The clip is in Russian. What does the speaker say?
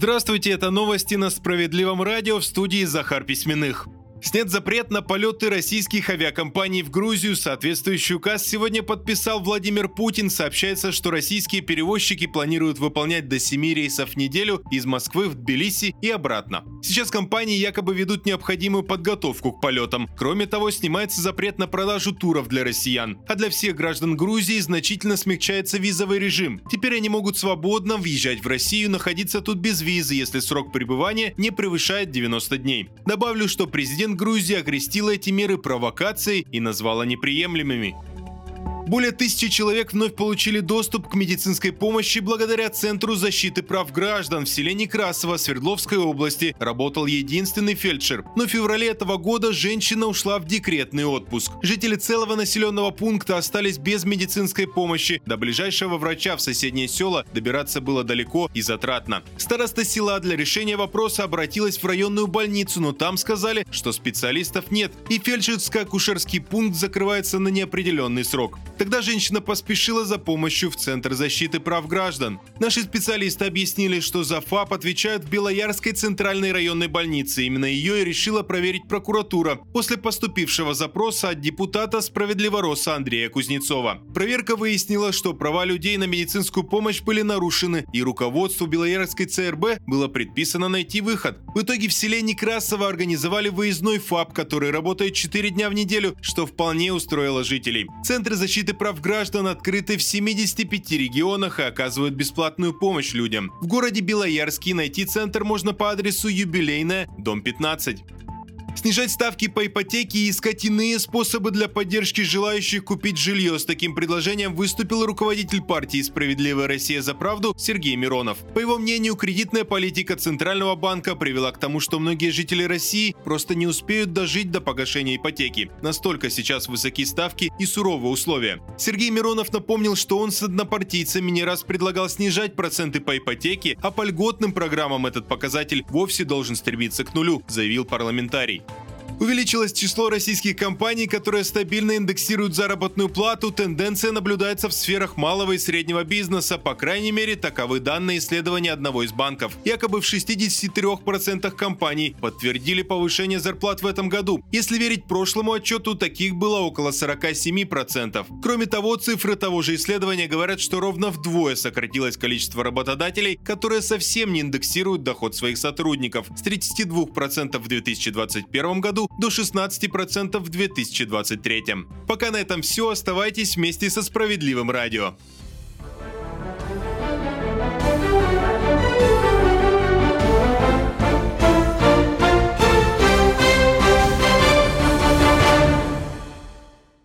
Здравствуйте, это новости на Справедливом радио в студии Захар Письменных. Снят запрет на полеты российских авиакомпаний в Грузию. Соответствующий указ сегодня подписал Владимир Путин. Сообщается, что российские перевозчики планируют выполнять до 7 рейсов в неделю из Москвы в Тбилиси и обратно. Сейчас компании якобы ведут необходимую подготовку к полетам. Кроме того, снимается запрет на продажу туров для россиян. А для всех граждан Грузии значительно смягчается визовый режим. Теперь они могут свободно въезжать в Россию, находиться тут без визы, если срок пребывания не превышает 90 дней. Добавлю, что президент Президент Грузии окрестил эти меры провокацией и назвала неприемлемыми. Более тысячи человек вновь получили доступ к медицинской помощи благодаря Центру защиты прав граждан в селе Некрасово Свердловской области. Работал единственный фельдшер. Но в феврале этого года женщина ушла в декретный отпуск. Жители целого населенного пункта остались без медицинской помощи. До ближайшего врача в соседнее села добираться было далеко и затратно. Староста села для решения вопроса обратилась в районную больницу, но там сказали, что специалистов нет. И фельдшерско-акушерский пункт закрывается на неопределенный срок. Тогда женщина поспешила за помощью в Центр защиты прав граждан. Наши специалисты объяснили, что за ФАП отвечают в Белоярской центральной районной больнице. Именно ее и решила проверить прокуратура после поступившего запроса от депутата Справедливороса Андрея Кузнецова. Проверка выяснила, что права людей на медицинскую помощь были нарушены, и руководству Белоярской ЦРБ было предписано найти выход. В итоге в селе Некрасово организовали выездной ФАП, который работает 4 дня в неделю, что вполне устроило жителей. Центры защиты защиты прав граждан открыты в 75 регионах и оказывают бесплатную помощь людям. В городе Белоярский найти центр можно по адресу Юбилейная, дом 15 снижать ставки по ипотеке и искать иные способы для поддержки желающих купить жилье. С таким предложением выступил руководитель партии «Справедливая Россия за правду» Сергей Миронов. По его мнению, кредитная политика Центрального банка привела к тому, что многие жители России просто не успеют дожить до погашения ипотеки. Настолько сейчас высоки ставки и суровые условия. Сергей Миронов напомнил, что он с однопартийцами не раз предлагал снижать проценты по ипотеке, а по льготным программам этот показатель вовсе должен стремиться к нулю, заявил парламентарий. Увеличилось число российских компаний, которые стабильно индексируют заработную плату. Тенденция наблюдается в сферах малого и среднего бизнеса. По крайней мере, таковы данные исследования одного из банков. Якобы в 63% компаний подтвердили повышение зарплат в этом году. Если верить прошлому отчету, таких было около 47%. Кроме того, цифры того же исследования говорят, что ровно вдвое сократилось количество работодателей, которые совсем не индексируют доход своих сотрудников с 32% в 2021 до 16% в 2023. Пока на этом все, оставайтесь вместе со Справедливым радио.